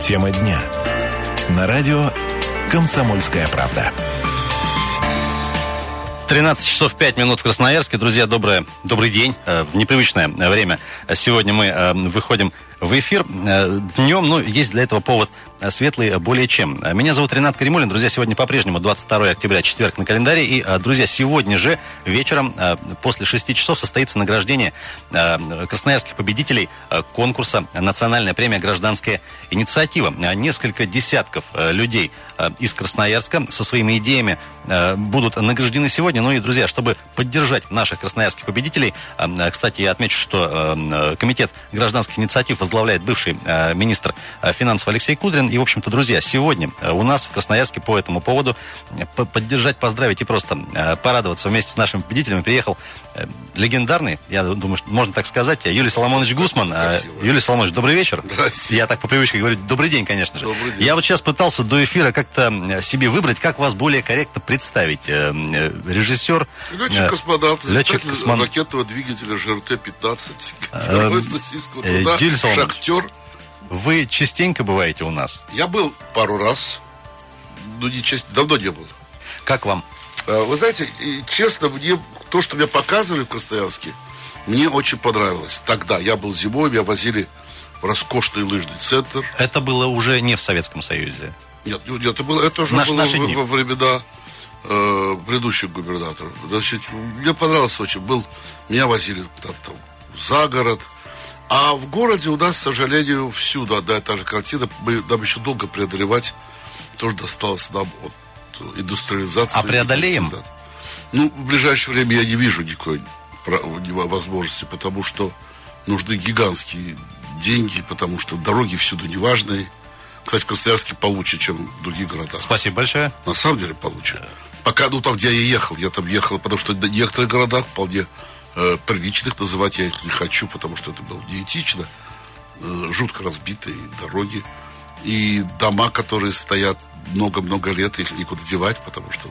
Тема дня. На радио «Комсомольская правда». 13 часов 5 минут в Красноярске. Друзья, доброе, добрый день. Э, в непривычное время сегодня мы э, выходим в эфир. Э, Днем, ну, есть для этого повод Э, светлый э, более чем. Э, меня зовут Ренат Каримулин. Друзья, сегодня по-прежнему 22 октября, четверг на календаре. И, друзья, сегодня же вечером после 6 часов состоится награждение красноярских победителей конкурса «Национальная премия «Гражданская инициатива». Несколько десятков людей из Красноярска со своими идеями будут награждены сегодня. Ну и, друзья, чтобы поддержать наших красноярских победителей, кстати, я отмечу, что комитет гражданских инициатив возглавляет бывший министр финансов Алексей Кудрин. И, в общем-то, друзья, сегодня э, у нас в Красноярске по этому поводу э, поддержать, поздравить и просто э, порадоваться вместе с нашими победителями приехал легендарный, я думаю, что можно так сказать, Юлий Соломонович Гусман. Спасибо. Юлий Соломонович, добрый вечер. Здравствуйте. Я так по привычке говорю, добрый день, конечно же. Добрый день. Я вот сейчас пытался до эфира как-то себе выбрать, как вас более корректно представить. Режиссер... Летчик-космонавт, летчик-космонавт. ракетного двигателя ЖРТ-15, герой социалистического труда, шахтер. Вы частенько бываете у нас? Я был пару раз, но не часто, давно не был. Как вам? А, вы знаете, честно, мне то, что мне показывали в Красноярске, мне очень понравилось. Тогда я был зимой, меня возили в роскошный лыжный центр. Это было уже не в Советском Союзе? Нет, нет это, было, это уже Наш, было наши во, во времена э, предыдущих губернаторов. Значит, мне понравилось очень. Был, меня возили там, за город, а в городе у нас, к сожалению, всюду одна и та же картина. Мы, нам еще долго преодолевать то, что досталось нам от индустриализации. А преодолеем? Ну, в ближайшее время я не вижу никакой возможности, потому что нужны гигантские деньги, потому что дороги всюду неважные. Кстати, в Красноярске получше, чем в других городах. Спасибо большое. На самом деле получше. Пока, ну, там, где я ехал, я там ехал, потому что в некоторых городах вполне приличных называть я их не хочу, потому что это было неэтично. Э, жутко разбитые дороги. И дома, которые стоят много-много лет, их некуда девать, потому что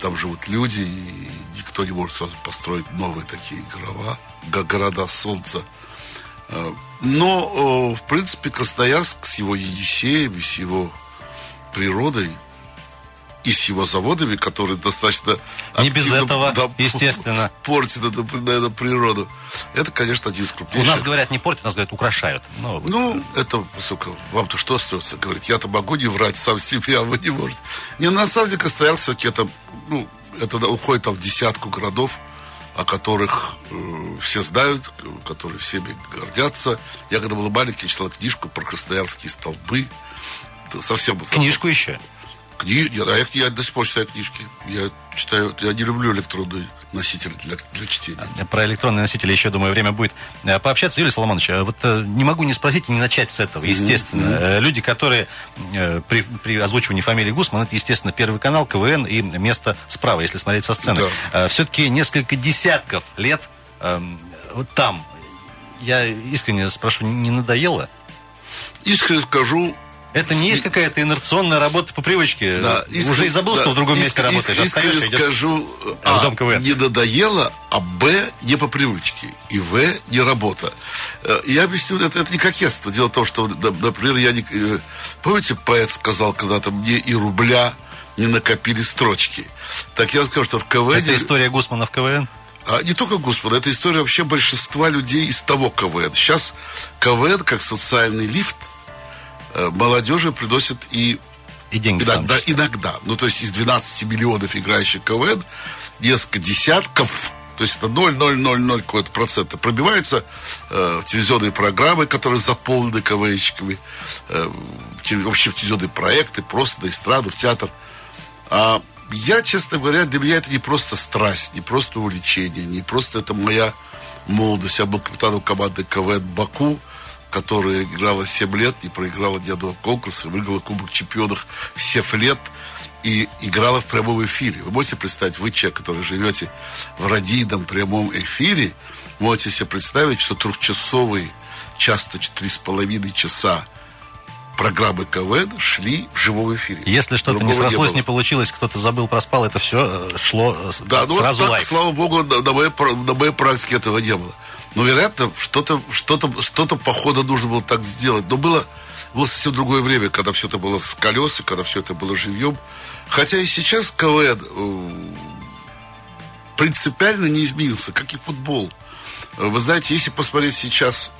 там живут люди, и никто не может сразу построить новые такие города, города солнца. Э, но, э, в принципе, Красноярск с его Енисеем, с его природой – и с его заводами, которые достаточно... Не без этого, да, естественно. Портят эту, наверное, природу. Это, конечно, один из крупнейших. У нас говорят не портят, у нас говорят украшают. Ну, ну это, сука, вам-то что остается говорить? Я-то могу не врать сам себе, а вы не можете. Не, на самом деле, Красноярск все-таки это, ну, это уходит там в десятку городов, о которых э, все знают, которые всеми гордятся. Я когда был маленький, читал книжку про красноярские столбы. Совсем... Книжку еще? Книги, а я, я до сих пор читаю книжки. Я читаю, я не люблю электронный носитель для, для чтения. Про электронные носители еще, думаю, время будет э, пообщаться. Юлий Соломонович, а вот э, не могу не спросить и не начать с этого, естественно. Mm-hmm. Люди, которые при, при озвучивании фамилии Гусман, это, естественно, Первый канал, КВН и место справа, если смотреть со сцены. Да. Все-таки несколько десятков лет эм, вот там, я искренне спрошу, не надоело? Искренне скажу, это не есть какая-то инерционная работа по привычке. Да, иск... Уже и забыл, да, что в другом иск... месте работаешь. Иск... Искренне скажу, а, дом КВН. не надоело, а Б, не по привычке. И В, не работа. Э, я объясню, это, это не кокетство. Дело в том, что, например, я не... Э, помните, поэт сказал когда-то, мне и рубля не накопили строчки. Так я скажу, что в КВН... Это история Гусмана в КВН? А не только Гусмана, это история вообще большинства людей из того КВН. Сейчас КВН, как социальный лифт, молодежи приносят и и деньги. Иногда, иногда. Ну, то есть из 12 миллионов играющих КВН несколько десятков, то есть это 0,000 какой-то процента пробиваются э, в телевизионные программы, которые заполнены КВНщиками, э, вообще в телевизионные проекты, просто на эстраду, в театр. А я, честно говоря, для меня это не просто страсть, не просто увлечение, не просто это моя молодость. Я был капитаном команды КВН «Баку», которая играла 7 лет и проиграла ни одного конкурса, выиграла Кубок чемпионов 7 лет и играла в прямом эфире. Вы можете представить, вы человек, который живете в радийном прямом эфире, можете себе представить, что трехчасовые, часто четыре с половиной часа программы КВН шли в живом эфире. Если что-то не срослось, не, не получилось, кто-то забыл, проспал, это все э, шло э, да, ну сразу вот так, слава богу, на, на, моей, на моей практике этого не было. Но, вероятно, что-то что -то, что -то, по нужно было так сделать. Но было было совсем другое время, когда все это было с колес, когда все это было живьем. Хотя и сейчас КВН э, принципиально не изменился, как и футбол. Вы знаете, если посмотреть сейчас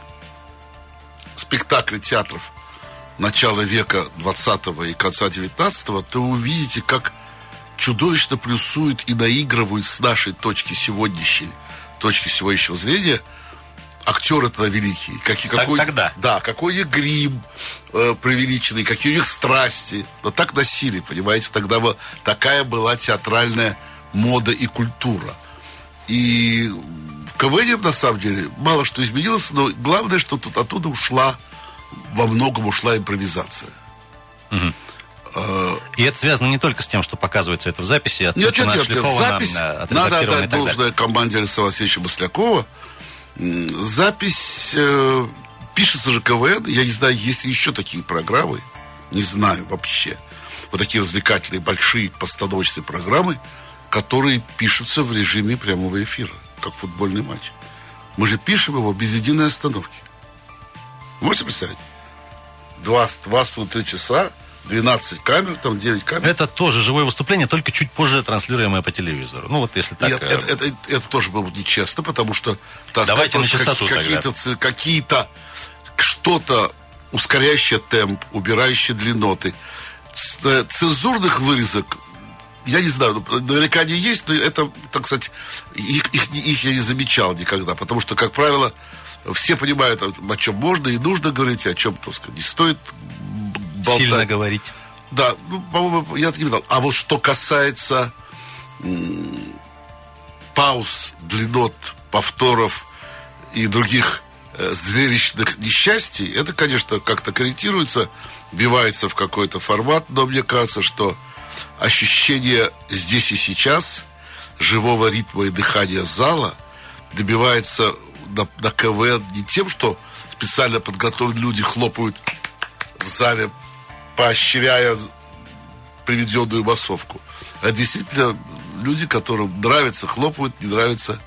спектакли театров начала века 20 и конца 19 то увидите, как чудовищно плюсуют и наигрывают с нашей точки сегодняшней, точки сегодняшнего зрения актеры тогда великие. Как, какой, Тогда. Да, какой их грим э, преувеличенный, какие у них страсти. Но так носили, понимаете, тогда вот такая была театральная мода и культура. И в КВН, на самом деле, мало что изменилось, но главное, что тут оттуда ушла, во многом ушла импровизация. И это связано не только с тем, что показывается это в записи, а Нет, нет, нет, запись, э, надо отдать должное команде Александра Васильевича Маслякова. Запись э, пишется же КВН. Я не знаю, есть ли еще такие программы. Не знаю вообще. Вот такие развлекательные, большие постановочные программы, которые пишутся в режиме прямого эфира, как футбольный матч. Мы же пишем его без единой остановки. Можете представить? Два, два три часа, 12 камер, там 9 камер. Это тоже живое выступление, только чуть позже транслируемое по телевизору. Ну вот если так... Нет, э, это, это, это тоже было бы нечестно, потому что так Давайте сказать, на тогда. какие-то, ц- какие-то что-то ускоряющее темп, убирающее длинноты. Ц- э, Цензурных вырезок я не знаю, ну, наверняка они есть, но это, так сказать, их, их, их я не замечал никогда, потому что, как правило, все понимают, о чем можно и нужно говорить, о чем, так сказать, не стоит болтать. Сильно говорить. Да, ну, по-моему, я это не видал. А вот что касается м, пауз, длинот, повторов и других э, зрелищных несчастий, это, конечно, как-то корректируется, вбивается в какой-то формат, но мне кажется, что ощущение здесь и сейчас, живого ритма и дыхания зала добивается на, на КВН не тем, что специально подготовленные люди хлопают в зале, поощряя приведенную массовку. А действительно люди, которым нравится, хлопают, не нравится,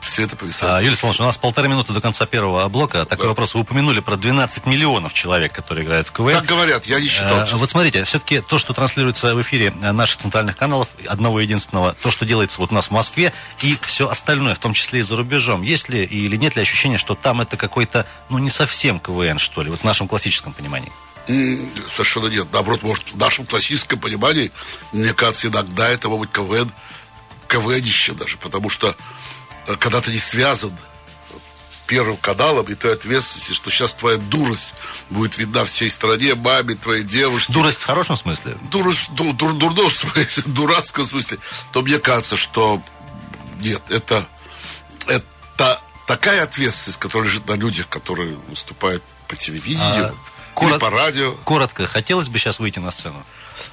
все это А, повисает. Юлия Солнышевна, у нас полторы минуты до конца первого блока. Такой Да. вопрос. Вы упомянули про 12 миллионов человек, которые играют в КВН. Так говорят, я не считал. А, честно. Вот смотрите, все-таки то, что транслируется в эфире э, наших центральных каналов, одного единственного, то, что делается вот у нас в Москве, и все остальное, в том числе и за рубежом, есть ли или нет ли ощущения, что там это какой-то, ну, не совсем КВН, что ли, вот в нашем классическом понимании? Совершенно нет. Наоборот, может, в нашем классическом понимании, мне кажется, иногда это может быть КВН, КВНище даже, потому что э, когда ты не связан первым каналом и той ответственности, что сейчас твоя дурость будет видна всей стране, маме, твоей девушке. Дурость в хорошем смысле? дурость, ду, дур, дурном смысле, дурацком смысле, то мне кажется, что нет, это, это такая ответственность, которая лежит на людях, которые выступают по телевидению А, корот- по радио. Коротко, хотелось бы сейчас выйти на сцену?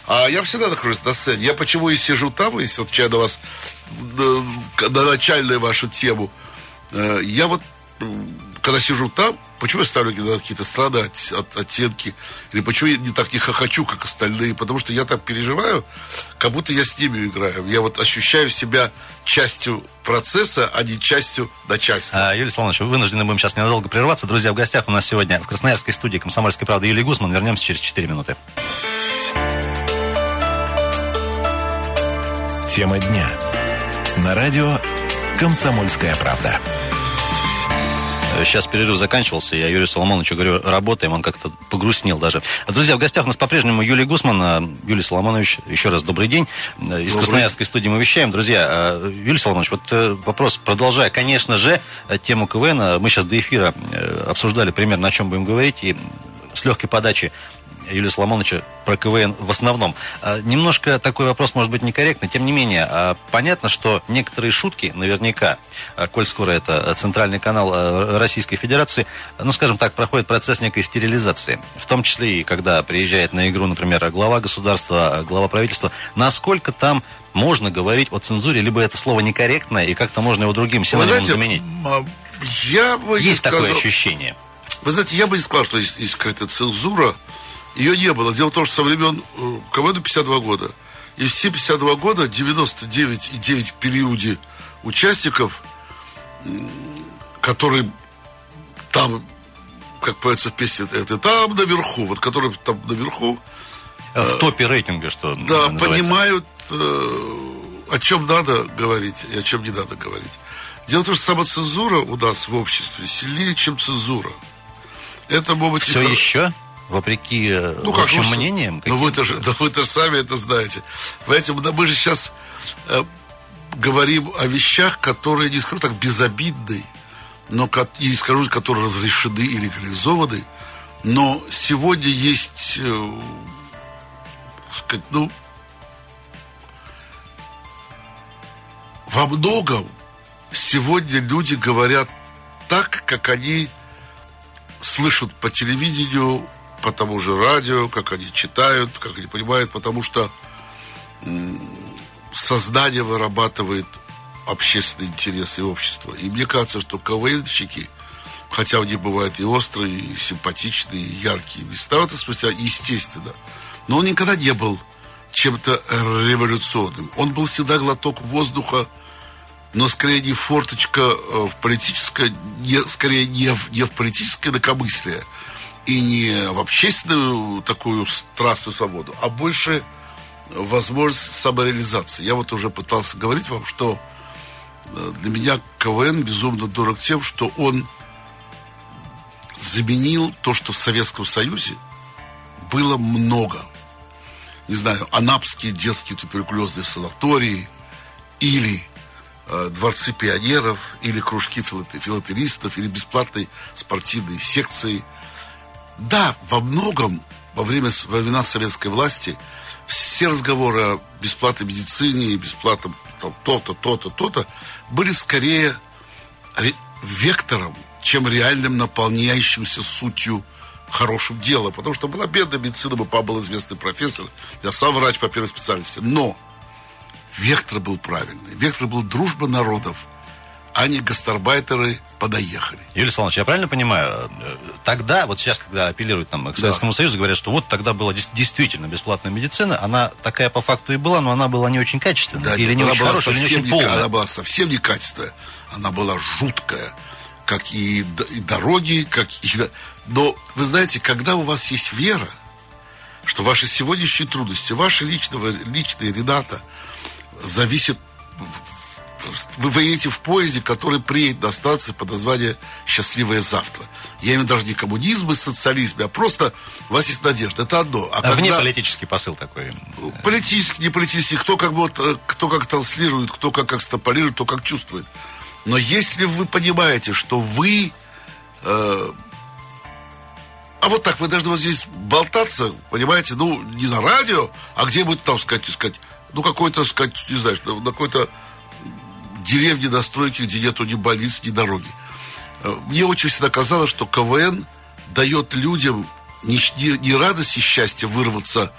А я всегда нахожусь на сцене. Я почему и сижу там, если отвечаю на вас, на начальную вашу тему. Э, Я вот, когда сижу там, почему я ставлю иногда какие-то странные от- от- оттенки, или почему я не так не хохочу, как остальные, потому что я так переживаю, как будто я с ними играю. Я вот ощущаю себя частью процесса, а не частью начальства. А, Юлия Солонович, вынуждены будем сейчас ненадолго прерваться. Друзья, в гостях у нас сегодня в Красноярской студии «Комсомольской правды» Юлия Гусман. Вернемся через 4 минуты. Тема дня. На радио «Комсомольская правда». Сейчас перерыв заканчивался, я Юрию Соломоновичу говорю, работаем, он как-то погрустнел даже. Друзья, в гостях у нас по-прежнему Юлия Гусман. А, Юлий Соломонович, еще раз добрый день. Э, Из Добрый. Красноярской студии мы вещаем. Друзья, а, Юлий Соломонович, вот э, вопрос, продолжая, конечно же, тему КВН, а, мы сейчас до эфира э, обсуждали примерно, о чем будем говорить, и с легкой подачи Юлия Соломоновича про КВН в основном. А, Немножко такой вопрос может быть некорректный, тем не менее, а, понятно, что некоторые шутки, наверняка, а, коль скоро это центральный канал Российской Федерации, ну, скажем так, проходит процесс некой стерилизации. В том числе и когда приезжает на игру, например, глава государства, глава правительства, насколько там можно говорить о цензуре, либо это слово некорректное, и как-то можно его другим синонимом знаете, заменить. я бы Есть такое сказал- ощущение. Вы знаете, я бы не сказал, что есть, есть какая-то цензура. Ее не было. Дело в том, что со времен э, КВН 52 года. И все 52 года 99,9 в периоде участников, которые там как поется в песне, это там наверху, вот которые там наверху. В топе рейтинга, что Да, называется. понимают, э, о чем надо говорить и о чем не надо говорить. Дело в том, что самоцензура у нас в обществе сильнее, чем цензура. Это может быть... Все и... еще? Вопреки э, ну, общим как, мнениям? Ну, вы-то же, да вы-то же сами это знаете. Понимаете, мы же сейчас э, говорим о вещах, которые, не скажу так, безобидны, но, и не скажу, которые разрешены и легализованы, но сегодня есть, э, сказать, ну, во многом сегодня люди говорят так, как они слышат по телевидению, по тому же радио, как они читают, как они понимают, потому что сознание вырабатывает общественные интересы и общество. И мне кажется, что КВНщики, хотя у них бывают и острые, и симпатичные, и яркие места, это спустя естественно. Но он никогда не был чем-то революционным. Он был всегда глоток воздуха, но скорее не форточка э, в политическое, не, скорее не в, не в политическое инакомыслие и не в общественную такую страстную свободу, а больше возможность самореализации. Я вот уже пытался говорить вам, что э, для меня КВН безумно дорог тем, что он заменил то, что в Советском Союзе было много. Не знаю, анапские детские туберкулезные санатории или э, дворцы пионеров, или кружки филателистов, или бесплатные спортивные секции. Да, во многом во время во времена советской власти – все разговоры о бесплатной медицине бесплатном то-то, то-то, то-то были скорее вектором, чем реальным наполняющимся сутью хорошим делом. Потому что была бедная медицина, папа был известный профессор, я сам врач по первой специальности. Но вектор был правильный. Вектор был дружба народов – они гастарбайтеры подоехали. Юрий Александрович, я правильно понимаю, э, тогда, вот сейчас, когда апеллируют там, к Советскому да. Союзу, говорят, что вот тогда была действительно бесплатная медицина, она такая по факту и была, но она была не очень качественная, да, или нет, не очень хорошая, или не очень полная. Она была совсем некачественная, она была жуткая, как и, и дороги, как и... Но, вы знаете, когда у вас есть вера, что ваши сегодняшние трудности, ваши личного, личные Рената, зависят вы, вы едете в поезде, который приедет на станцию под названием «Счастливое завтра». Я имею даже не коммунизм и социализм, а просто у вас есть надежда. Это одно. А, а когда... вне политический посыл такой? Политический, не политический. Кто как, вот, э, кто как транслирует, кто как экстраполирует, кто как чувствует. Но если вы понимаете, что вы... Э, а вот так, вы должны вот здесь болтаться, понимаете, ну, не на радио, а где-нибудь там, сказать, сказать, ну, какой-то, сказать, не знаю, на какой-то деревни, достройки, где нету ни больниц, ни дороги. Э, мне очень всегда казалось, что КВН дает людям не, не, не радость и счастье вырваться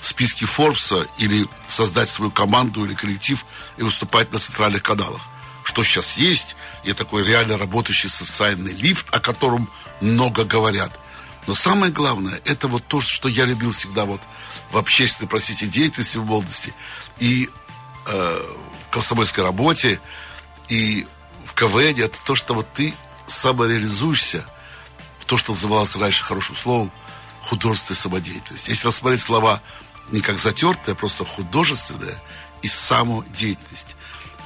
в списке Форбса или создать свою команду или коллектив и выступать на центральных каналах. Что сейчас есть, и такой реально работающий социальный лифт, о котором много говорят. Но самое главное, это вот то, что я любил всегда вот в общественной, простите, деятельности в молодости. И э, комсомольской работе и в КВН, это то, что вот ты самореализуешься то, что называлось раньше хорошим словом художественная самодеятельность. Если рассмотреть слова не как затертая, а просто художественная и самодеятельность.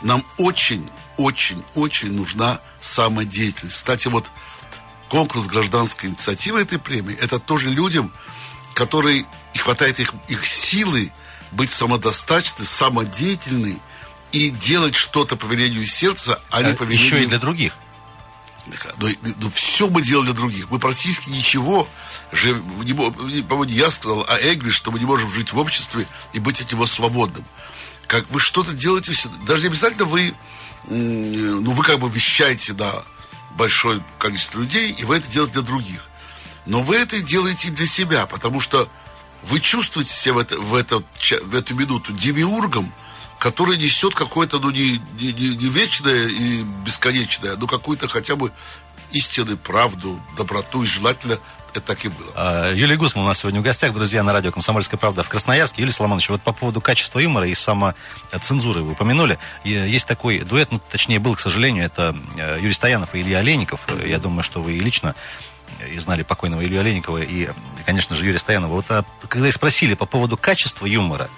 Нам очень, очень, очень нужна самодеятельность. Кстати, вот конкурс гражданской инициативы этой премии, это тоже людям, которые, и хватает их, их силы быть самодостаточны, самодеятельны и делать что-то по велению сердца, а, а не по велению... Еще и для других. Но, но все мы делали для других. Мы практически ничего же, не, по-моему, я сказал, а Энгли, что мы не можем жить в обществе и быть от него свободным. Как вы что-то делаете, даже не обязательно вы, ну, вы как бы вещаете на большое количество людей, и вы это делаете для других. Но вы это делаете для себя, потому что вы чувствуете себя в, это, в, это, в эту минуту демиургом, который несет какое-то, ну, не, не, не вечное и бесконечное, но какую-то хотя бы истины, правду, доброту и желательно это так и было. А, Юлия Гусман у нас сегодня в гостях, друзья, на радио «Комсомольская правда» в Красноярске. Юлия Соломонович, вот по поводу качества юмора и самоцензуры вы упомянули. Есть такой дуэт, ну, точнее, был, к сожалению, это э, Юрий Стоянов и Илья Олейников. Я думаю, что вы и лично и знали покойного Илью Олейникова и, конечно же, Юрия Стоянова. Вот а, когда их спросили по поводу качества юмора,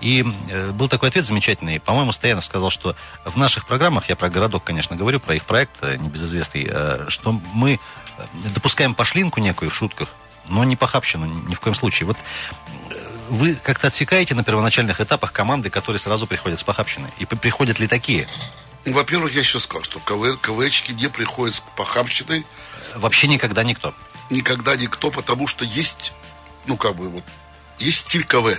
и э, был такой ответ замечательный. По-моему, Стоянов сказал, что в наших программах, я про городок, конечно, говорю, про их проект э, небезызвестный, э, что мы допускаем пошлинку некую в шутках, но не похабщину ни в коем случае. Вот вы как-то отсекаете на первоначальных этапах команды, которые сразу приходят с похабщиной? И приходят ли такие? Ну, во-первых, я еще сказал, что КВ, КВЧки не приходят с похабщиной. Вообще никогда никто. Никогда никто, потому что есть, ну, как бы, вот, есть стиль КВН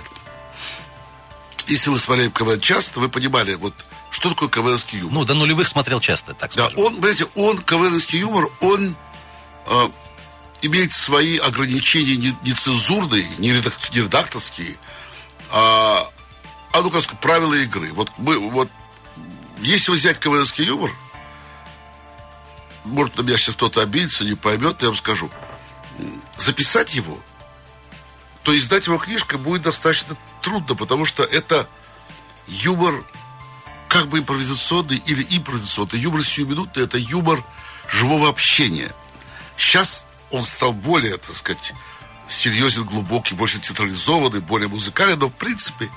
если вы смотрели КВН часто, вы понимали, вот, что такое КВНский юмор. Ну, до нулевых смотрел часто, так скажем. Да, он, понимаете, он, КВНский юмор, он э, имеет свои ограничения не, не цензурные, не, редак, не редакторские, а, а, ну, как сказать, правила игры. Вот мы, вот, если взять КВНский юмор, может, на меня сейчас кто-то обидится, не поймет, я вам скажу. Записать его то издать его книжкой будет достаточно трудно, потому что это юмор как бы импровизационный или импровизационный. Юмор сиюминутный – это юмор живого общения. Сейчас он стал более, так сказать, серьезен, глубокий, больше театрализованный, более музыкальный, но в принципе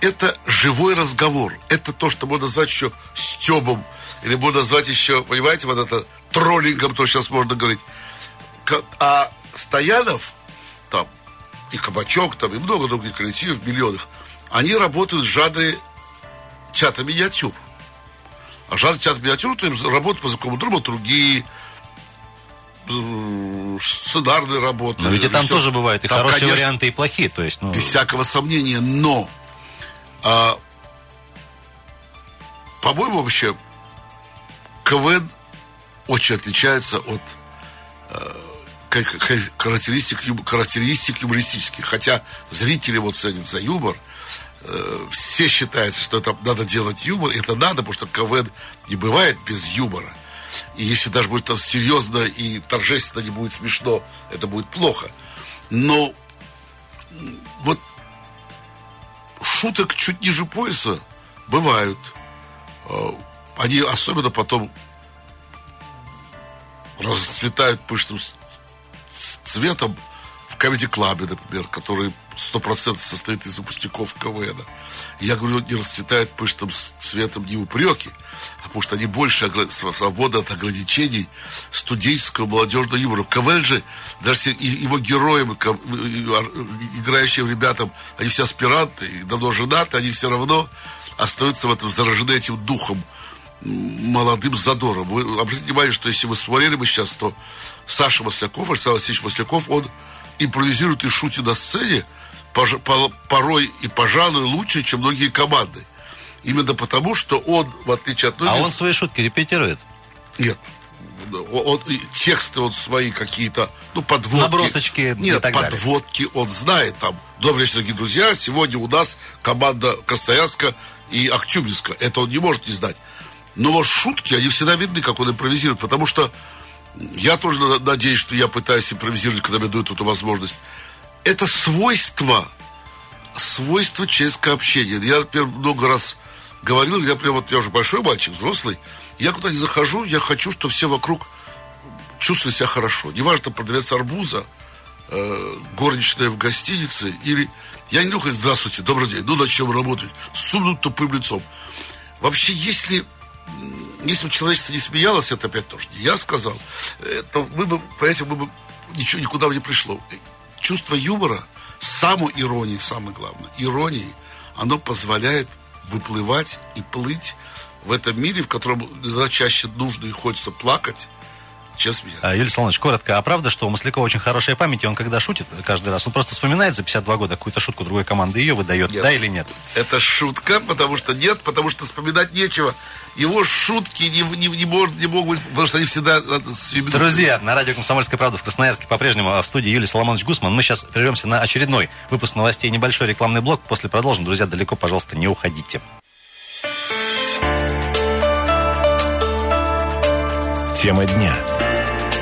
это живой разговор. Это то, что можно назвать еще стебом, или можно назвать еще, понимаете, вот это троллингом, то сейчас можно говорить. А Стоянов там и Кабачок, там, и много других коллективов, миллионов, они работают в жанре театра миниатюр. А жанр театра миниатюр, то им работают по закону драматургии, э, сценарные работы. Но ведь и там тоже бывают и там, хорошие конечно, варианты, и плохие. То есть, ну... Без всякого сомнения. Но, а, по-моему, вообще, КВН очень отличается от а, характеристик, характеристик юмористических. Хотя зрители его ценят за юмор, э, все считают, что это надо делать юмор, это надо, потому что КВН не бывает без юмора. И если даже будет там серьезно и торжественно не будет смешно, это будет плохо. Но вот шуток чуть ниже пояса бывают. Э, они особенно потом расцветают пышным цветом в Comedy Club, например, который сто процентов состоит из выпускников КВН. Я говорю, не расцветают пышным цветом не упреки, а потому что они больше свободы от ограничений студенческого молодежного юмора. КВН же, даже его героям, играющим ребятам, они все аспиранты, давно женаты, они все равно остаются в этом заражены этим духом молодым задором. Вы обратите внимание, что если вы смотрели бы сейчас, то Саша Масляков, Александр Васильевич Масляков, он импровизирует и шутит на сцене порой и, пожалуй, лучше, чем многие команды. Именно потому, что он, в отличие от многих... А он свои шутки репетирует? Нет. Он, тексты он свои какие-то, ну, подводки. Набросочки Нет, подводки далее. он знает. Там, добрый вечер, дорогие друзья, сегодня у нас команда Костоянска и Актюбинска. Это он не может не знать. Но вот шутки, они всегда видны, как он импровизирует, потому что я тоже надеюсь, что я пытаюсь импровизировать, когда мне дают эту возможность. Это свойство, свойство человеческого общения. Я, например, много раз говорил, я прям вот, я уже большой мальчик, взрослый, я куда не захожу, я хочу, чтобы все вокруг чувствовали себя хорошо. Неважно, продавец арбуза, э, горничная в гостинице, или я не люблю здравствуйте, добрый день, ну, начнем работать, с умным тупым лицом. Вообще, если если бы человечество не смеялось, это опять тоже не я сказал, э, то мы бы, понимаете, мы бы ничего никуда бы не пришло. Чувство юмора, самоиронии, самое главное, иронии, оно позволяет выплывать и плыть в этом мире, в котором иногда чаще нужно и хочется плакать, чем смеяться. А, Юлий коротко, а правда, что у Маслякова очень хорошая память, и он когда шутит каждый раз, он просто вспоминает за 52 года какую-то шутку другой команды, ее выдает, нет. да или нет? Это шутка, потому что нет, потому что вспоминать нечего. Его шутки не, не, не, может, не могут, потому что они всегда... Друзья, на радио «Комсомольская правда» в Красноярске по-прежнему а в студии Юлий Соломонович Гусман. Мы сейчас прервемся на очередной выпуск новостей, небольшой рекламный блок. После продолжим. Друзья, далеко, пожалуйста, не уходите. Тема дня.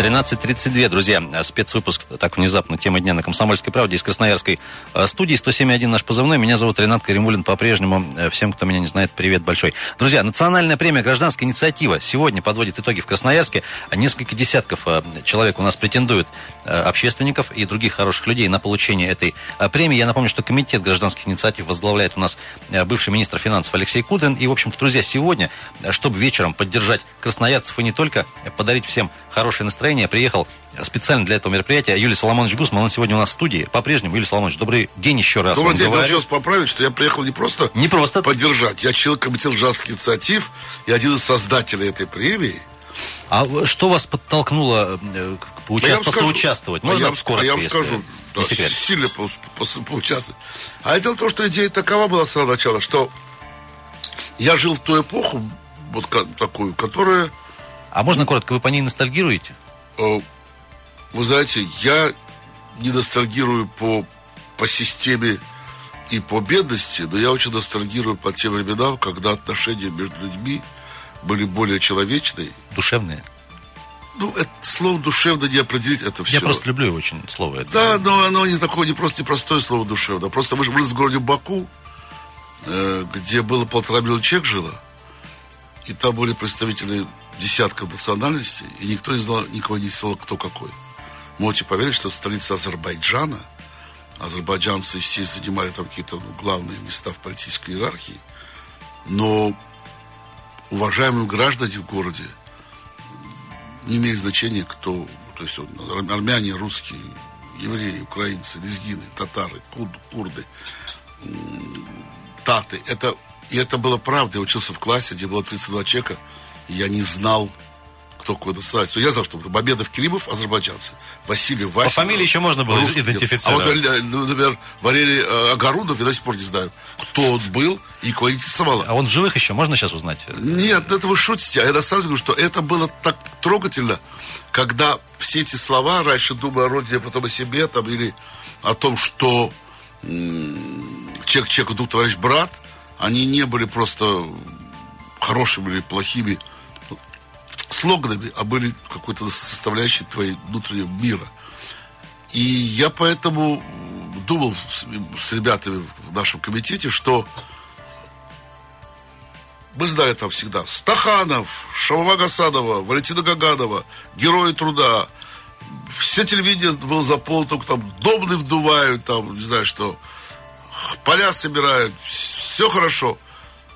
13.32, друзья. Спецвыпуск, так внезапно, тема дня на Комсомольской правде из Красноярской э, студии. 107.1 наш позывной. Меня зовут Ренат Каримулин по-прежнему. Э, всем, кто меня не знает, привет большой. Друзья, национальная премия «Гражданская инициатива» сегодня подводит итоги в Красноярске. Несколько десятков э, человек у нас претендуют, общественников и других хороших людей, на получение этой премии. Я напомню, что комитет гражданских инициатив возглавляет у нас бывший министр финансов Алексей Кудрин. И, в общем-то, друзья, сегодня, чтобы вечером поддержать красноярцев и не только, подарить всем хорошее настроение, приехал специально для этого мероприятия Юлий Соломонович Гусман. Он сегодня у нас в студии. По-прежнему, Юлий Соломонович, добрый день еще раз. Добрый день, хочу поправить, что я приехал не просто, не просто поддержать. Я член комитета гражданских инициатив и один из создателей этой премии. А что вас подтолкнуло э, поучаст... а посоучаствовать? Можно а я, коротко, а я вам скажу, да, секрет. сильно по, по, поучаствовать. А дело в том, что идея такова была с самого начала, что я жил в ту эпоху, вот такую, которая а можно коротко, вы по ней ностальгируете? Э, вы знаете, я не ностальгирую по, по системе и по бедности, но я очень ностальгирую по тем временам, когда отношения между людьми были более человечные. Душевные? Ну, это слово душевно не определить, это все. Я просто люблю очень слово это. Да, но оно не такое, не просто непростое слово душевно. Просто мы же были в городе Баку, э, где было полтора миллиона человек жило, и там были представители десятков национальностей, и никто не знал, никого не знал, кто какой. Можете поверить, что столица Азербайджана, азербайджанцы, естественно, занимали там какие-то ну, главные места в политической иерархии, но уважаемые граждане в городе не имеет значения, кто, то есть армяне, русские, евреи, украинцы, лезгины, татары, курды, таты. Это, и это было правда. Я учился в классе, где было 32 человека, я не знал, кто ставить. Я знал, что Бабедов Киримов, азербайджанцы. Василий Васин. По фамилии еще можно было русский. идентифицировать. А вот, э, ну, например, Валерий э, Агарудов, я до сих пор не знаю, кто он был и кого интересовало. А он в живых еще? Можно сейчас узнать? Нет, это вы шутите. А я на самом деле говорю, что это было так трогательно, когда все эти слова, раньше думая о родине, а потом о себе, там, или о том, что человек человеку друг, товарищ, брат, они не были просто хорошими или плохими слоганами, а были какой-то составляющей твоей внутреннего мира. И я поэтому думал с ребятами в нашем комитете, что мы знали там всегда Стаханов, Шамова Гасанова, Валентина Гаганова, Герои труда. Все телевидение было заполнено, только там домны вдувают, там, не знаю что, поля собирают, все хорошо –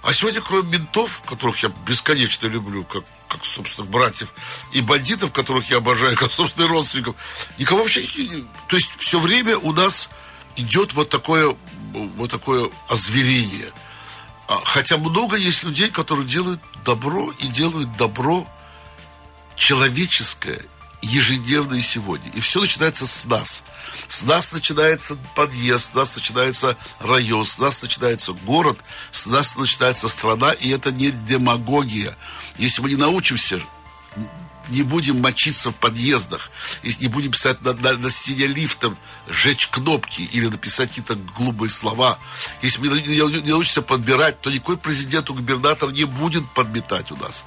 а сегодня, кроме ментов, которых я бесконечно люблю, как, как собственных братьев, и бандитов, которых я обожаю, как собственных родственников, никого вообще. То есть все время у нас идет вот такое, вот такое озверение. А, хотя много есть людей, которые делают добро и делают добро человеческое ежедневно и сегодня. И все начинается с нас. С нас начинается подъезд, с нас начинается район, с нас начинается город, с нас начинается страна, и это не демагогия. Если мы не научимся не будем мочиться в подъездах, если не будем писать на, на, на стене лифта, сжечь кнопки или написать какие-то глупые слова, если мы не, не, не научимся подбирать, то никакой президент, губернатор не будет подметать у нас.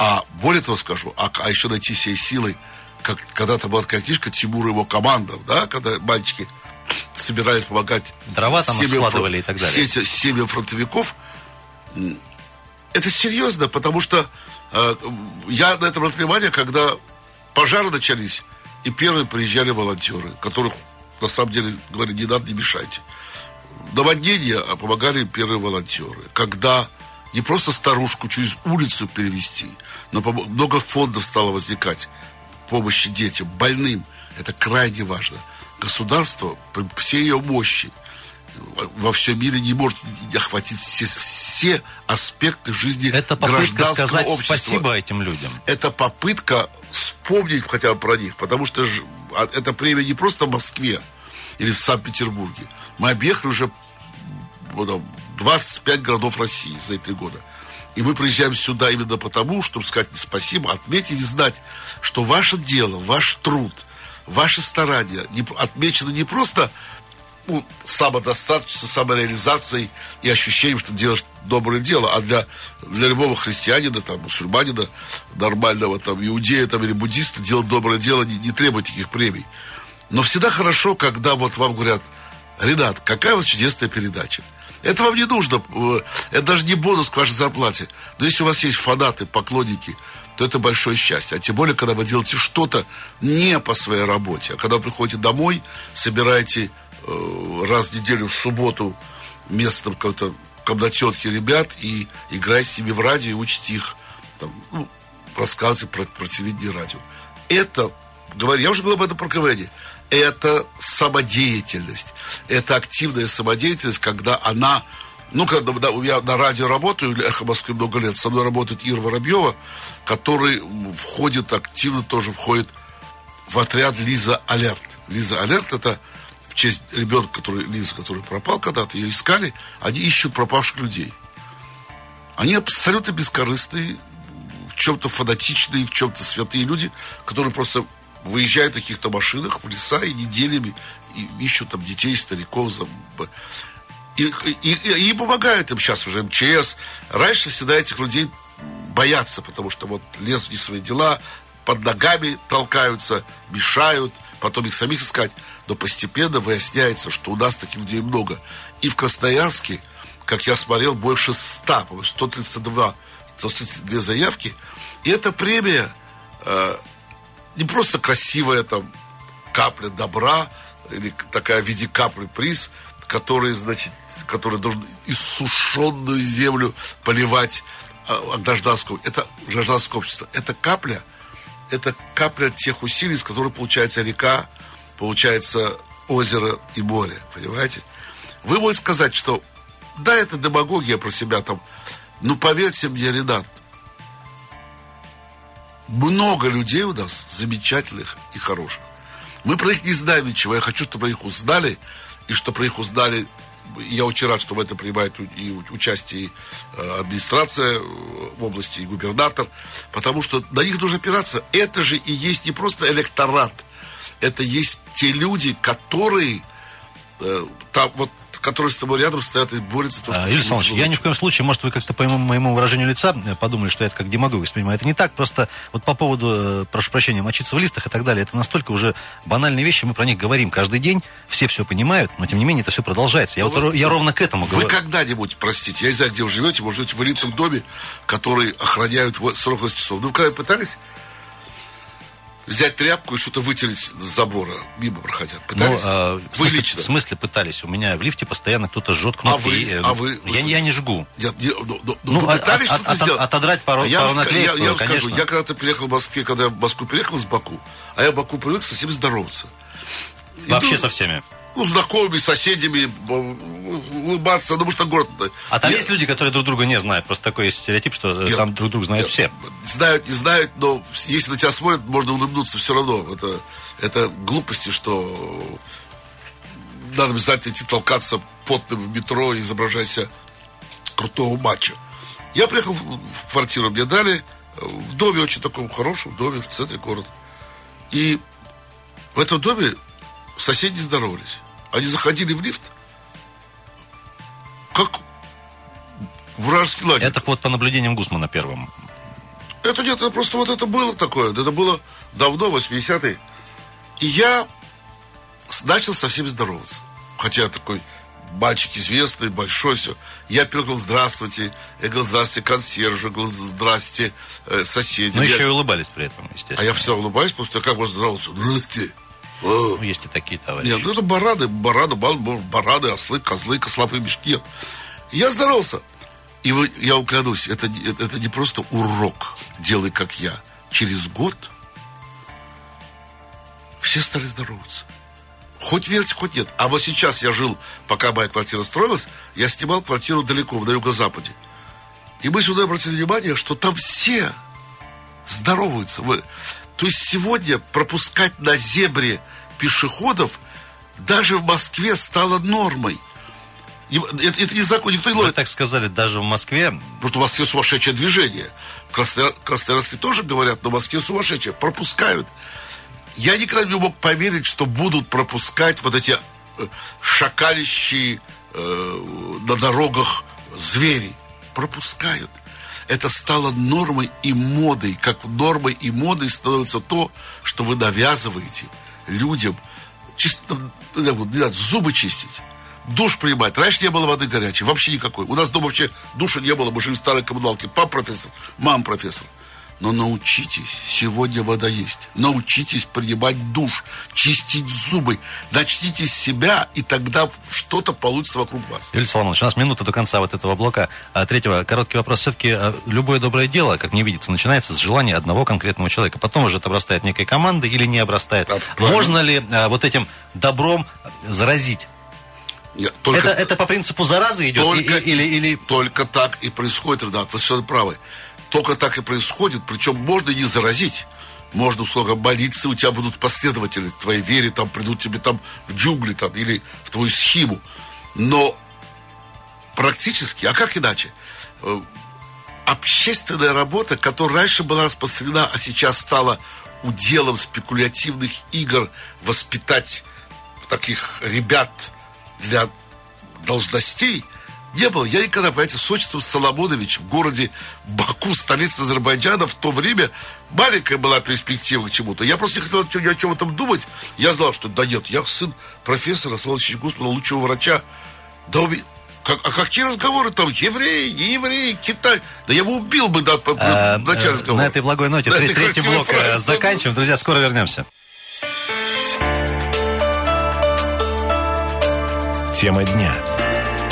А более того скажу, а, а еще найти всей силой, как когда-то была такая книжка Тимур и его команда, да, когда мальчики собирались помогать дрова там складывали и так далее. Семьям, семьям фронтовиков. Это серьезно, потому что э, я на этом обратил внимание, когда пожары начались, и первые приезжали волонтеры, которых на самом деле говорили, не надо, не мешайте. Наводнения а помогали первые волонтеры. Когда не просто старушку через улицу перевести, но много фондов стало возникать помощи детям, больным. Это крайне важно. Государство, все ее мощи, во всем мире не может охватить все, все аспекты жизни Это попытка сказать общества. спасибо этим людям. Это попытка вспомнить хотя бы про них, потому что а, это премия не просто в Москве или в Санкт-Петербурге. Мы объехали уже 25 городов России за эти три года. И мы приезжаем сюда именно потому, чтобы сказать спасибо, отметить и знать, что ваше дело, ваш труд, ваши старания не, отмечены не просто ну, самодостаточностью, самореализацией и ощущением, что делаешь доброе дело. А для, для любого христианина, там, мусульманина, нормального, там, иудея там, или буддиста делать доброе дело не, не требует таких премий. Но всегда хорошо, когда вот вам говорят, Ренат, какая у вас чудесная передача. Это вам не нужно, э, это даже не бонус к вашей зарплате. Но если у вас есть фанаты, поклонники, то это большое счастье. А тем более, когда вы делаете что-то не по своей работе. А когда вы приходите домой, собираете э, раз в неделю в субботу местом какой-то комнатенки ребят и играете с ними в радио и учите их там, ну, рассказывать про, про телевидение и радио. Это, говорю, я уже говорил об этом про КВН, это самодеятельность. Это активная самодеятельность, когда она ну, когда да, я на радио работаю, Эхо Москвы много лет, со мной работает Ира Воробьева, который входит активно, тоже входит в отряд Лиза Алерт. Лиза Алерт это в честь ребенка, который, Лиза, который пропал когда-то, ее искали, они ищут пропавших людей. Они абсолютно бескорыстные, в чем-то фанатичные, в чем-то святые люди, которые просто выезжают на каких-то машинах в леса и неделями и ищут там детей, стариков. И, и, и, и помогают им сейчас уже МЧС. Раньше всегда этих людей боятся, потому что вот лезут в свои дела, под ногами толкаются, мешают, потом их самих искать. Но постепенно выясняется, что у нас таких людей много. И в Красноярске, как я смотрел, больше 100, 132, 132 заявки. И эта премия э, не просто красивая там капля добра, или такая в виде капли приз, который, значит, который должен иссушенную землю поливать а, гражданского, это гражданское общество. Это капля, это капля тех усилий, с которых получается река, получается озеро и море, понимаете? Вы можете сказать, что да, это демагогия про себя там, но поверьте мне, Ренат, много людей у нас замечательных и хороших. Мы про них не знаем ничего. Я хочу, чтобы про них узнали, и что про них узнали я очень рад, что в этом принимает и участие э, администрация э, области, и губернатор, потому что на них нужно опираться. Это же и есть не просто электорат, это есть те люди, которые э, там вот которые с тобой рядом стоят и борются. То, что а, Юрий Александрович, я ни в коем случае, может, вы как-то по моему, моему выражению лица э, подумали, что я это как демагог воспринимаю. Это не так, просто вот по поводу, э, прошу прощения, мочиться в лифтах и так далее, это настолько уже банальные вещи, мы про них говорим каждый день, все все понимают, но тем не менее это все продолжается. Я, ну, вот, я ровно к этому говорю. Вы когда-нибудь, простите, я не знаю, где вы живете, может, живете в элитном доме, который охраняют 48 часов. Ну, вы когда пытались взять тряпку и что-то вытереть с забора, мимо проходя? Пытались? Ну, а, в, смысле, лично? в смысле пытались? У меня в лифте постоянно кто-то жжет кнопки. А вы? Э, а вы я, я не жгу. Я, я, ну, ну, ну, вы пытались от, что-то от, сделать? Отодрать пару, а я пару наклеек, я, я конечно. скажу, я когда-то приехал в Москве, когда я в Москву приехал из Баку, а я в Баку привык со всеми здороваться. Вообще Иду, со всеми? Ну, знакомыми, соседями, улыбаться, потому что город... А там я... есть люди, которые друг друга не знают? Просто такой есть стереотип, что я... там друг друга знают я... все. Знают, не знают, но если на тебя смотрят, можно улыбнуться все равно. Это, это глупости, что надо обязательно идти толкаться потным в метро и изображать себя крутого матча. Я приехал в квартиру, мне дали в доме, очень таком хорошем доме в центре города. И в этом доме соседи здоровались. Они заходили в лифт, как вражеский лагерь. Это вот по наблюдениям Гусмана первым. Это нет, это просто вот это было такое. Это было давно, 80-е. И я начал со всеми здороваться. Хотя такой мальчик известный, большой, все. Я первый здравствуйте. Я говорил, здравствуйте, консьержу, я говорил, здравствуйте, э, соседи. Ну, я... еще и улыбались при этом, естественно. А я всегда улыбаюсь, потому что как можно здороваться? Здравствуйте. Ну, есть и такие товарищи. Нет, ну это бараны, бараны, бараны, ослы, козлы, кослопы, мешки. Нет. Я здоровался. И вы, я вам клянусь, это, это, это не просто урок «делай как я». Через год все стали здороваться. Хоть верьте, хоть нет. А вот сейчас я жил, пока моя квартира строилась, я снимал квартиру далеко, на юго-западе. И мы сюда обратили внимание, что там все здороваются. Вы... То есть сегодня пропускать на зебре пешеходов даже в Москве стало нормой. Это, это не закон, никто не ловит. Вы так сказали, даже в Москве? Потому что в Москве сумасшедшее движение. В Красноярске тоже говорят, но в Москве сумасшедшее. Пропускают. Я никогда не мог поверить, что будут пропускать вот эти шакалищие э, на дорогах звери. Пропускают. Это стало нормой и модой, как нормой и модой становится то, что вы навязываете людям чисто, знаю, зубы чистить душ принимать. Раньше не было воды горячей, вообще никакой. У нас дома вообще душа не было, мы жили в старой коммуналке. Пап профессор, мам профессор. Но научитесь, сегодня вода есть. Научитесь принимать душ, чистить зубы. Начните с себя, и тогда что-то получится вокруг вас. Юлия Соломонович, у нас минута до конца вот этого блока. А, третьего, короткий вопрос. Все-таки а, любое доброе дело, как мне видится, начинается с желания одного конкретного человека. Потом уже это обрастает некой командой или не обрастает. Да, Можно ли а, вот этим добром заразить нет, только, это, это по принципу заразы идет? Только, и, или, или... только так и происходит, Ренат, вы совершенно правы. Только так и происходит, причем можно не заразить. Можно, условно, молиться, у тебя будут последователи твоей вере, там придут тебе там в джунгли там, или в твою схему. Но практически, а как иначе? Э, общественная работа, которая раньше была распространена, а сейчас стала уделом спекулятивных игр воспитать таких ребят, для должностей не было. Я никогда, понимаете, с отчеством Соломонович в городе Баку, столице Азербайджана, в то время маленькая была перспектива к чему-то. Я просто не хотел ни о чем этом думать. Я знал, что да нет, я сын профессора Соломоновича Господа, лучшего врача. Да как, а какие разговоры там? Евреи, не евреи, Китай. Да я бы убил бы да, а, в начале разговора. На этой благой ноте третий блок э, фразе, заканчиваем. Друзья, скоро вернемся. Тема дня.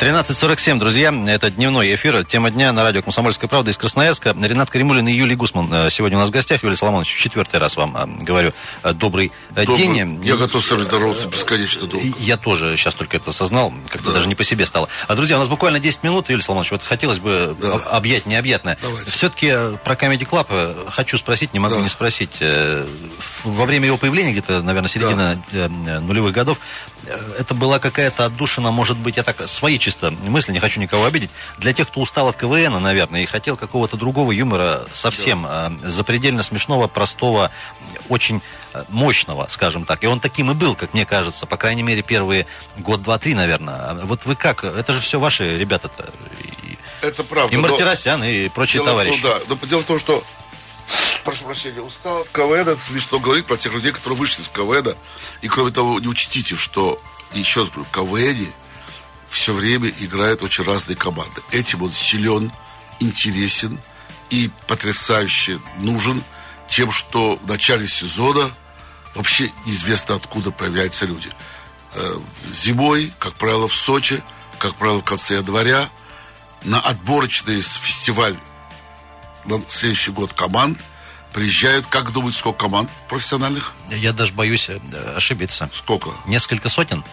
13.47, друзья, это дневной эфир, тема дня на радио «Комсомольская правда» из Красноярска. Ренат Каримулин и Юлий Гусман э, сегодня у нас в гостях. Юлий Соломонович, четвертый раз вам э, говорю э, добрый, добрый день. Я готов с вами здороваться бесконечно долго. Я тоже сейчас только это осознал, как-то да. даже не по себе стало. А, друзья, у нас буквально 10 минут, Юлий Соломонович, вот хотелось бы да. объять необъятное. Давайте. Все-таки про Comedy Club хочу спросить, не могу да. не спросить. Во время его появления, где-то, наверное, середина да. нулевых годов, это была какая-то отдушина, может быть, я так свои чисто мысли, не хочу никого обидеть, для тех, кто устал от КВН, наверное, и хотел какого-то другого юмора, совсем да. запредельно смешного, простого, очень э, мощного, скажем так. И он таким и был, как мне кажется, по крайней мере, первые год, два, три, наверное. А вот вы как? Это же все ваши ребята-то. Это правда. И Мартиросян, и прочие товарищи. Том, да, но дело в том, что прошу прощения, устал от КВН, смешно говорить про тех людей, которые вышли из КВН. И кроме того, не учтите, что, еще раз говорю, КВН все время играют очень разные команды. Этим он силен, интересен и потрясающе нужен тем, что в начале сезона вообще неизвестно откуда появляются люди. Э, зимой, как правило, в Сочи, как правило, в конце января, на отборочный фестиваль на следующий год команд приезжают, как думают, сколько команд профессиональных? Я даже боюсь э, ошибиться. Сколько? Несколько сотен?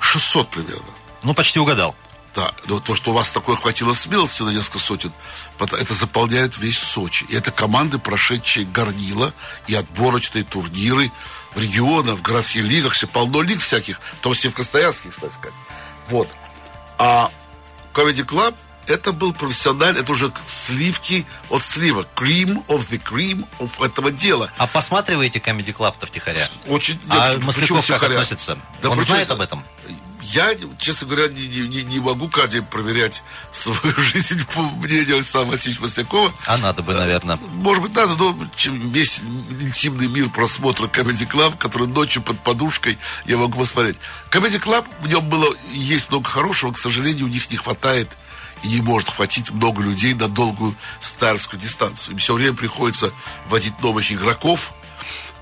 600 примерно. Ну, почти угадал. Да, но то, что у вас такое хватило смелости на несколько сотен, это заполняет весь Сочи. И это команды, прошедшие горнила и отборочные турниры в регионах, в городских лигах, все полно лиг всяких, в том числе в Красноярске, кстати сказать. Вот. А Comedy Club это был профессиональный, это уже сливки от сливок. Cream of the cream of этого дела. А посматриваете Comedy Club-то втихаря? Очень. Нет, а Масляков как относится? Да Он знает об этом? Я, честно говоря, не, не, не могу каждый проверять свою жизнь по мнению Александра Васильевича Маслякова. А надо бы, наверное. Может быть, надо, но весь интимный мир просмотра Comedy Club, который ночью под подушкой я могу посмотреть. Comedy Club, в нем было, есть много хорошего, к сожалению, у них не хватает и не может хватить много людей на долгую старскую дистанцию. Им все время приходится вводить новых игроков,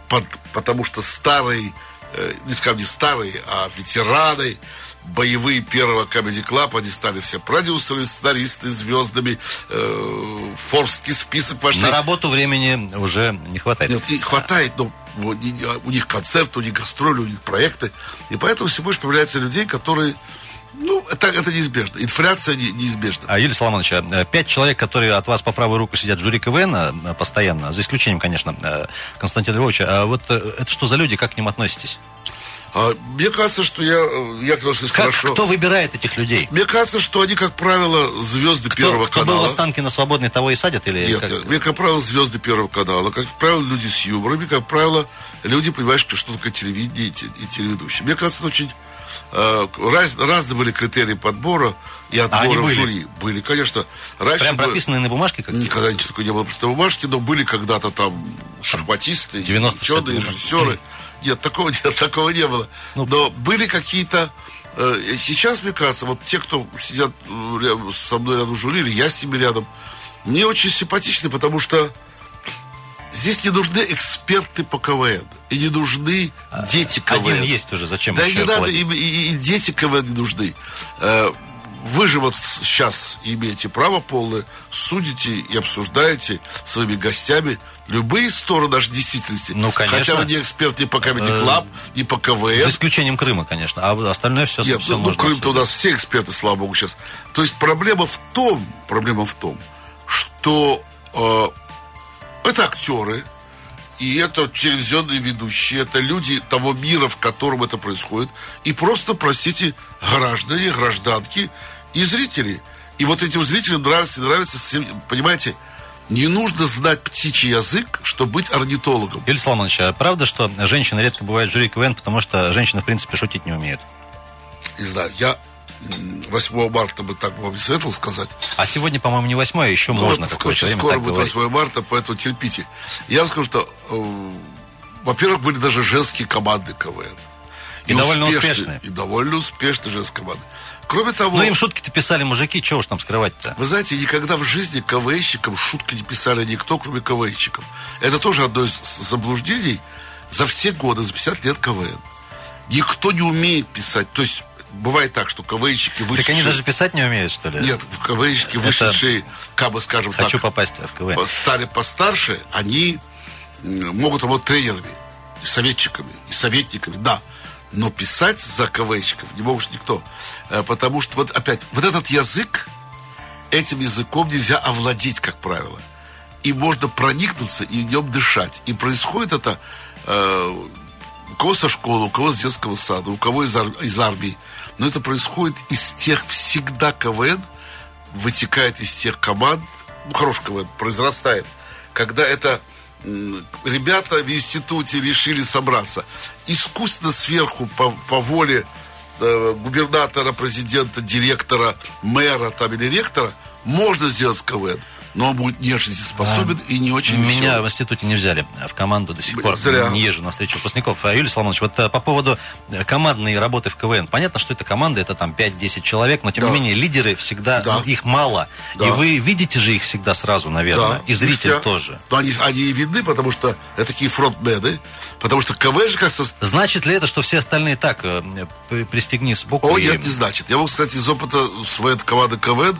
под, потому что старые э, не скажем не старые, а ветераны, боевые первого Comedy Club, они стали все продюсеры, сценаристы, звездами, э, форский список пошли. На работу времени уже не хватает. Нет, и хватает, но у них концерт, у них гастроли, у них проекты, и поэтому все больше появляется людей, которые ну, это, это неизбежно. Инфляция не, неизбежна. А, Юрий Соломонович, а, пять человек, которые от вас по правую руку сидят в жюри КВН а, постоянно, за исключением, конечно, Константина Львовича. А вот э, это что за люди, как к ним относитесь? А, мне кажется, что я, я конечно, Как, хорошо. Кто выбирает этих людей? Мне кажется, что они, как правило, звезды Кто, Первого кто был канала. в Останкино свободный, того и садят? Или Нет, как? нет, мне, как правило, звезды Первого канала, как правило, люди с юмором, и, как правило, люди, понимаешь, что такое телевидение и, и телеведущие. Мне кажется, это очень э, раз- разные были критерии подбора и отбора они в были? жюри. Были, конечно. Раньше Прям прописанные на бумажке как Никогда ничего такого не было просто бумажки, но были когда-то там шахматисты, 90 ученые, режиссеры. Нет, такого, нет, такого не было. Ну, но были какие-то... э, сейчас, мне кажется, вот те, кто сидят э, со мной рядом в жюри, или я с ними рядом, мне очень симпатичны, потому что здесь не нужны эксперты по КВН. И не нужны дети КВН. Один есть уже, зачем Да еще не надо, и, и- и дети КВН не нужны. Э, Вы же вот сейчас имеете право полное, судите и обсуждаете своими гостями любые стороны нашей действительности. Ну, конечно. Хотя вы не эксперт ни по Comedy Э, Club, ни по КВН. За исключением Крыма, конечно. А остальное все, Нет, все ну, ну, можно Крым-то у нас все эксперты, слава богу, сейчас. То есть проблема в том, проблема в том, что э, это актеры, и это телевизионные ведущие, это люди того мира, в котором это происходит, и просто, простите, граждане, гражданки и зрители. И вот этим зрителям нравится, нравится, понимаете, не нужно знать птичий язык, чтобы быть орнитологом. Юлий Соломонович, а правда, что женщины редко бывают в жюри КВН, потому что женщины, в принципе, шутить не умеют? Не знаю, я 8 марта бы так вам не советовал сказать. А сегодня, по-моему, не восьмое, еще Ну, можно какое-то время скоро будет говорить. 8 марта, поэтому терпите. Я вам скажу, что, э, во-первых, были даже женские команды КВН. И довольно успешные. И довольно успешные женские команды. Кроме того, Ну, им шутки-то писали мужики, чего уж там скрывать-то? вы знаете, никогда в жизни КВНщикам шутки не писали никто, кроме КВНщиков. Это тоже одно из заблуждений за все годы, за 50 лет КВН. Никто не умеет писать. То есть, бывает так, что КВНщики Так вышедшие... они даже писать не умеют, что ли? Нет, в КВНщики вышедшие, как бы скажем Хочу так, попасть в КВН. стали постарше, они могут работать тренерами, и советчиками, и советниками, да. Но писать за КВНщиков не может никто. Э, Потому что, вот опять, вот этот язык, этим языком нельзя овладеть, как правило. И можно проникнуться и в нем дышать. И происходит это э, у кого со школы, у кого с детского сада, у кого из, ар- из армии. Но это происходит из тех всегда КВН, вытекает из тех команд, ну, хороший КВН, произрастает, когда это ребята в институте решили собраться. Искусственно сверху по, по воле э, губернатора, президента, директора, мэра там, или ректора можно сделать КВН, но он будет не жизнеспособен и не очень Меня веселый. в институте не взяли в команду до сих пор. Зря. Не езжу на встречу выпускников. А, Юлий Соломонович, вот э, по поводу э, командной работы в КВН. Понятно, что это команда, это там 5-10 человек, но тем Да. не менее лидеры всегда, Да. ну, их мало. Да. И вы видите же их всегда сразу, наверное. И зритель все. тоже. Но они, они и видны, потому что это такие фронтмены, потому что КВН же, кажется, Значит ли это, что все остальные так, э, при- пристегни сбоку О, и- нет, не значит. Я могу сказать из опыта своей команды КВН,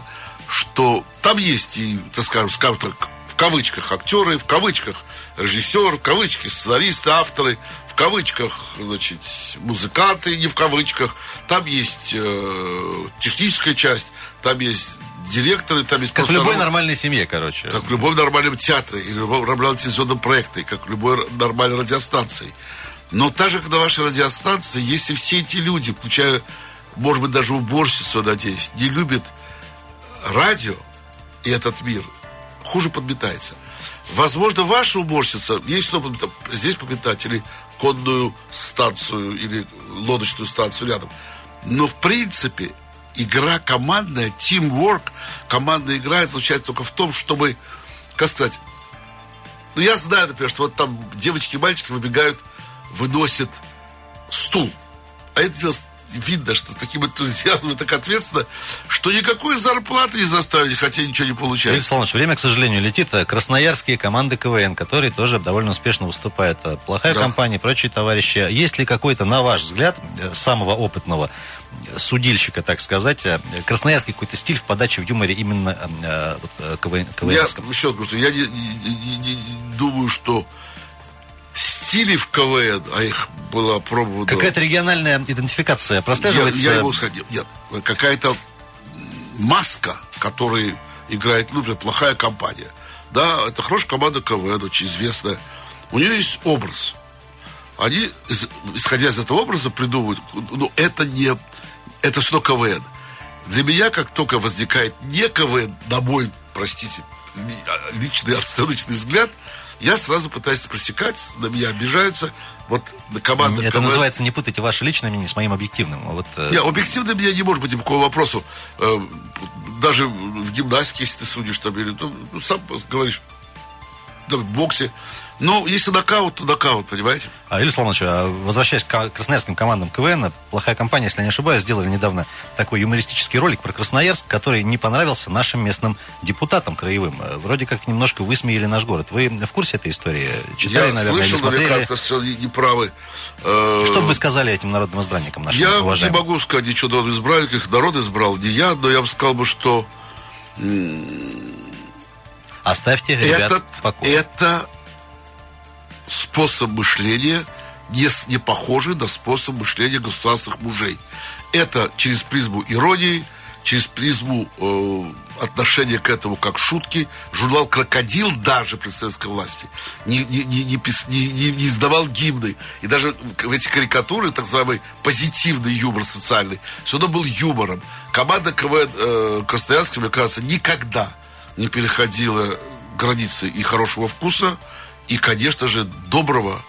что там есть и, так скажем, скажем так, в кавычках актеры, в кавычках режиссер, в кавычках сценаристы, авторы, в кавычках, значит, музыканты, не в кавычках. Там есть э, техническая часть, там есть директоры, там есть Как в любой раб- нормальной семье, короче. как в любом нормальном театре или в любом нормальном телевизионном проекте, как в любой нормальной радиостанции. Но так же, как на вашей радиостанции, если все эти люди, включая, может быть, даже уборщицу, надеюсь, не любят радио и этот мир, хуже подметается. Возможно, ваша уборщица, есть что подметать, здесь подметать, или конную станцию, или лодочную станцию рядом. Но, в принципе, игра командная, teamwork, командная игра заключается только в том, чтобы, как сказать, ну, я знаю, например, что вот там девочки и мальчики выбегают, выносят стул. А это дело видно, что с таким энтузиазмом и так ответственно, что никакой зарплаты не заставить, хотя ничего не получают. Соломович, время, к сожалению, летит. Красноярские команды КВН, которые тоже довольно успешно выступают. Плохая Да. компания, прочие товарищи. Есть ли какой-то, на ваш взгляд, э, самого опытного э, судильщика, так сказать, э, красноярский какой-то стиль в подаче в юморе именно э, вот, КВН, Я еще говорю, что я не- не- не- не думаю, что стилей в КВН, а их было пробовано... Какая-то региональная идентификация Я, прослеживается? я не могу сказать, нет, какая-то маска, которой играет, ну, например, плохая компания. Да, это хорошая команда КВН, очень известная. У нее есть образ. они, исходя из этого образа, придумывают, ну, это не, это что КВН. Для меня, как только возникает не КВН, на мой, простите, личный оценочный взгляд, я сразу пытаюсь просекать, на меня обижаются. Вот команда Это КВН... называется, не путайте ваше личное мнение с моим объективным. Вот, э, не, объективно меня не может быть ни по какому вопросу. Э, даже в гимнастике, если ты судишь, там, или, ну, сам говоришь, в боксе, ну, если нокаут, то нокаут, понимаете? А, Илья Слонович, а, возвращаясь к красноярским командам КВН, плохая компания, если я не ошибаюсь, сделали недавно такой юмористический ролик про Красноярск, который не понравился нашим местным депутатам краевым. Э, вроде как немножко высмеяли наш город. Вы в курсе этой истории? Читали, я наверное, слышал, или смотрели? мне кажется, что не правы. Э, что бы вы сказали этим народным избранникам нашим Я уважаемым? не могу сказать ничего народным избранникам, народ избрал не я, но я бы сказал бы, что... Оставьте ребят этот, Это способ мышления не, не похожий на способ мышления государственных мужей. Это через призму иронии, через призму э, отношения к этому как шутки. Журнал «Крокодил» даже при советской власти не, не, не, не, не, не издавал гимны. И даже в эти карикатуры, так называемый позитивный юмор социальный, все равно был юмором. Команда КВН э, Красноярска, мне кажется, никогда не переходила границы и хорошего вкуса, и, конечно же, доброго,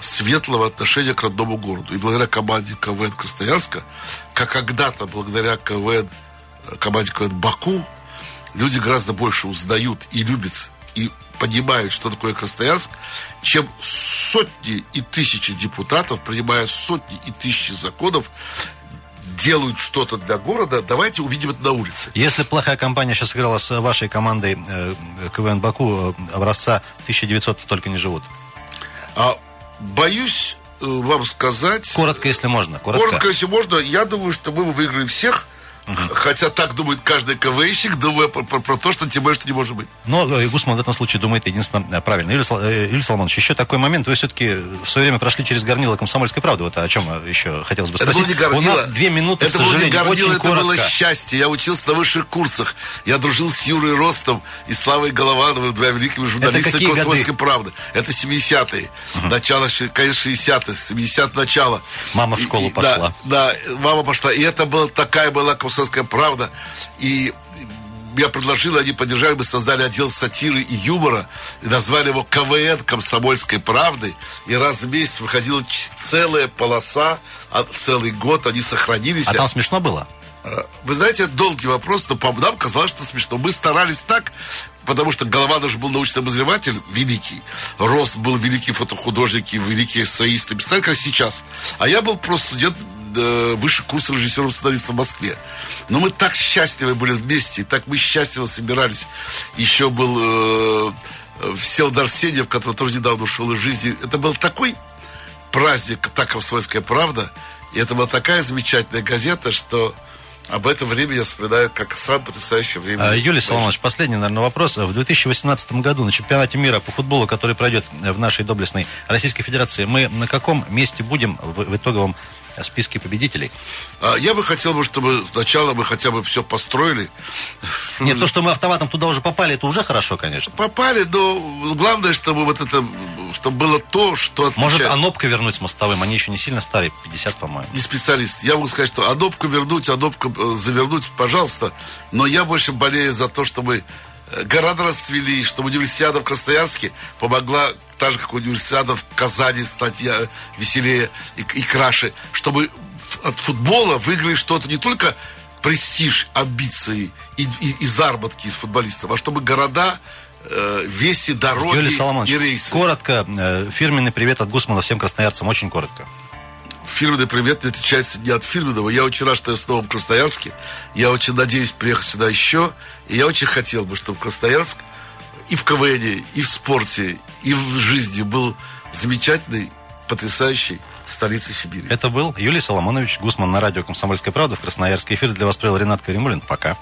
светлого отношения к родному городу. И благодаря команде КВН Красноярска, как когда-то благодаря КВН, команде КВН Баку, люди гораздо больше узнают и любят, и понимают, что такое Красноярск, чем сотни и тысячи депутатов, принимая сотни и тысячи законов, делают что-то для города, давайте увидим это на улице. Если плохая компания сейчас играла с вашей командой э, КВН Баку э, образца 1900, столько не живут. А, боюсь э, вам сказать... Коротко, если можно. Коротко. коротко, если можно. Я думаю, что мы выиграем всех. Угу. Хотя так думает каждый КВНщик, думая про, про, про то, что тем более, что не может быть. Но э, Гусман в этом случае думает единственно э, правильно. Юлия, э, Юлия Соломонович, еще такой момент. Вы все-таки в свое время прошли через горнило комсомольской правды. Вот о чем еще хотелось бы спросить. Это было не горнило. У нас две минуты, это к сожалению, было не горнило, очень это коротко. было счастье. Я учился на высших курсах. Я дружил с Юрой Ростом и Славой Головановым, двумя великими журналистами комсомольской правды. Это 70-е. Угу. Начало, конечно, 60-х, 70 начало. Мама в школу и, пошла. Да, да, мама пошла. И это была такая была комсомольская правда. И я предложил, они поддержали, мы создали отдел сатиры и юмора, и назвали его КВН «Комсомольской правды», и раз в месяц выходила целая полоса, а целый год они сохранились. А там смешно было? А, вы знаете, это долгий вопрос, но по нам казалось, что смешно. Мы старались так, потому что Голованов же был научный обозреватель великий, Рост был великий фотохудожник и великий эссеист, писатель, как сейчас. А я был просто студент э, высший курс режиссеров сценаристов в Москве. Но мы так счастливы были вместе, так мы счастливо собирались. Еще был э, Всеволод Арсеньев, который тоже недавно ушел из жизни. Это был такой праздник, так «Комсомольская правда». И это была такая замечательная газета, что об этом времени я вспоминаю как самое потрясающее время. А, Юлий Соломонович, последний, наверное, вопрос. В 2018 году на чемпионате мира по футболу, который пройдет в нашей доблестной Российской Федерации, мы на каком месте будем в, в итоговом списке победителей? А, я бы хотел, бы, чтобы сначала мы хотя бы все построили. Нет, то, что мы автоматом туда уже попали, это уже хорошо, конечно. Попали, но главное, чтобы вот это, чтобы было то, что отличает. Может, Анопка вернуть с мостовым? Они еще не сильно старые, 50, по-моему. Не специалист. Я могу сказать, что Анопку вернуть, Анопку э, завернуть, пожалуйста. Но я больше болею за то, чтобы города расцвели, чтобы универсиада в Красноярске помогла так же, как универсиада в Казани стать веселее и, и краше, чтобы от футбола выиграли что-то не только престиж, амбиции и, и, и заработки из футболистов, а чтобы города э, веси, дороги Юлия и рейсы. коротко, э, фирменный привет от Гусмана всем красноярцам, очень коротко. Фирменный привет не отличается не от фирменного. Я очень рад, что я снова в Красноярске. Я очень надеюсь приехать сюда еще. И я очень хотел бы, чтобы Красноярск и в КВН, и в спорте, и в жизни был замечательный, потрясающий столицей Сибири. Это был Юлий Соломонович Гусман на радио «Комсомольская правда» в Красноярске. Эфир для вас провел Ренат Каримулин. Пока.